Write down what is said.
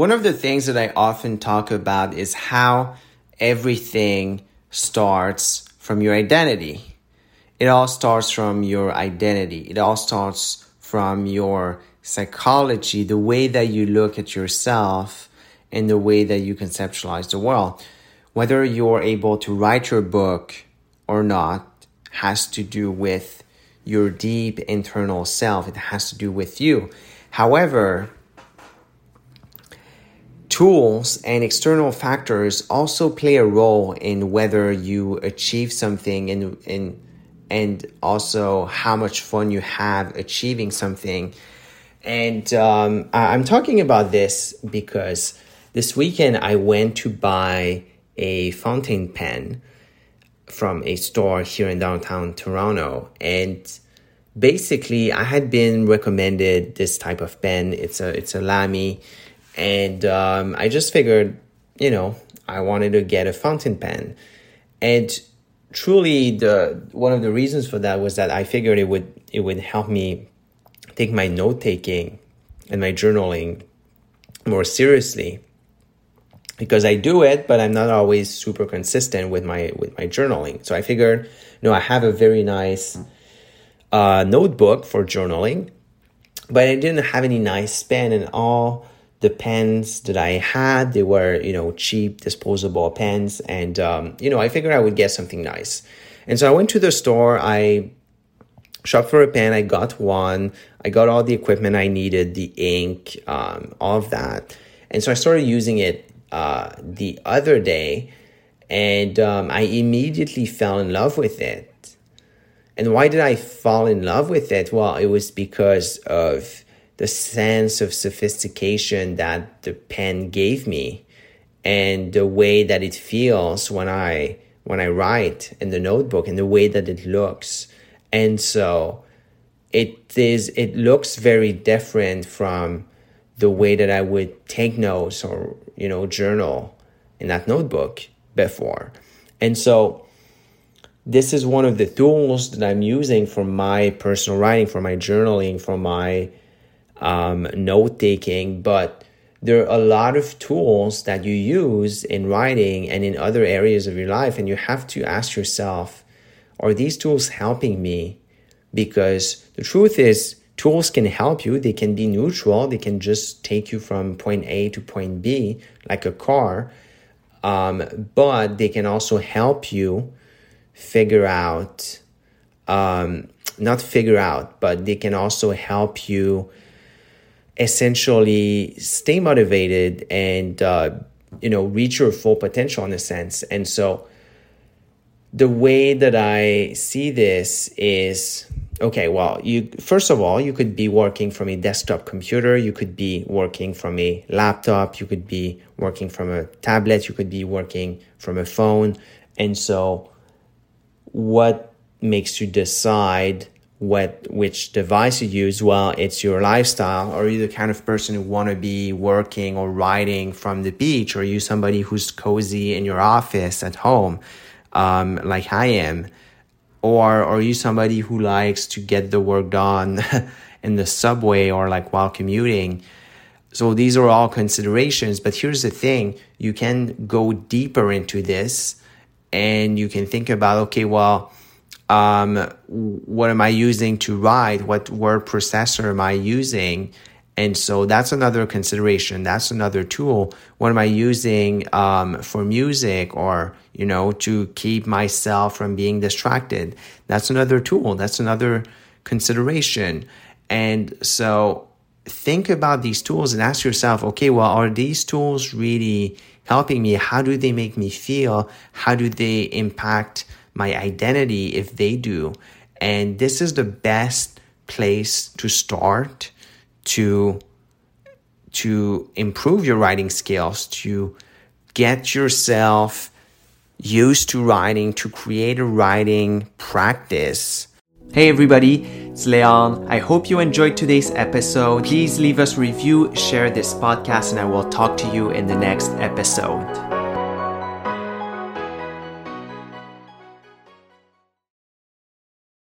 One of the things that I often talk about is how everything starts from your identity. It all starts from your identity. It all starts from your psychology, the way that you look at yourself and the way that you conceptualize the world. Whether you're able to write your book or not has to do with your deep internal self. It has to do with you. However, Tools and external factors also play a role in whether you achieve something and, and, and also how much fun you have achieving something. And um, I'm talking about this because this weekend I went to buy a fountain pen from a store here in downtown Toronto. And basically, I had been recommended this type of pen. It's a it's a Lamy and um, I just figured, you know, I wanted to get a fountain pen, and truly, the one of the reasons for that was that I figured it would it would help me take my note taking and my journaling more seriously. Because I do it, but I'm not always super consistent with my with my journaling. So I figured, you know, I have a very nice uh, notebook for journaling, but I didn't have any nice pen, and all the pens that I had. They were, you know, cheap disposable pens. And, um, you know, I figured I would get something nice. And so I went to the store. I shopped for a pen. I got one. I got all the equipment I needed, the ink, um, all of that. And so I started using it uh, the other day. And um, I immediately fell in love with it. And why did I fall in love with it? Well, it was because of the sense of sophistication that the pen gave me and the way that it feels when I when I write in the notebook and the way that it looks. And so it is it looks very different from the way that I would take notes or you know journal in that notebook before. And so this is one of the tools that I'm using for my personal writing, for my journaling, for my um, note taking, but there are a lot of tools that you use in writing and in other areas of your life. And you have to ask yourself, are these tools helping me? Because the truth is, tools can help you. They can be neutral. They can just take you from point A to point B, like a car. Um, but they can also help you figure out, um, not figure out, but they can also help you essentially stay motivated and uh, you know reach your full potential in a sense. And so the way that i see this is okay well you first of all you could be working from a desktop computer. You could be working from a laptop. You could be working from a tablet. You could be working from a phone. And so what makes you decide what which device you use well it's your lifestyle. Are you the kind of person who want to be working or writing from the beach? Or are you somebody who's cozy in your office at home um, like i am? Or are you somebody who likes to get the work done in the subway or like while commuting? So these are all considerations but here's the thing. You can go deeper into this and you can think about okay well um, what am I using to write? What word processor am I using? And so that's another consideration. That's another tool. What am I using um, for music or, you know, to keep myself from being distracted? That's another tool. That's another consideration. And so think about these tools and ask yourself, okay, well, are these tools really helping me? How do they make me feel? How do they impact my identity if they do. And this is the best place to start to to improve your writing skills, to get yourself used to writing, to create a writing practice. Hey everybody, it's Leon. I hope you enjoyed today's episode. Please leave us review, share this podcast, and I will talk to you in the next episode.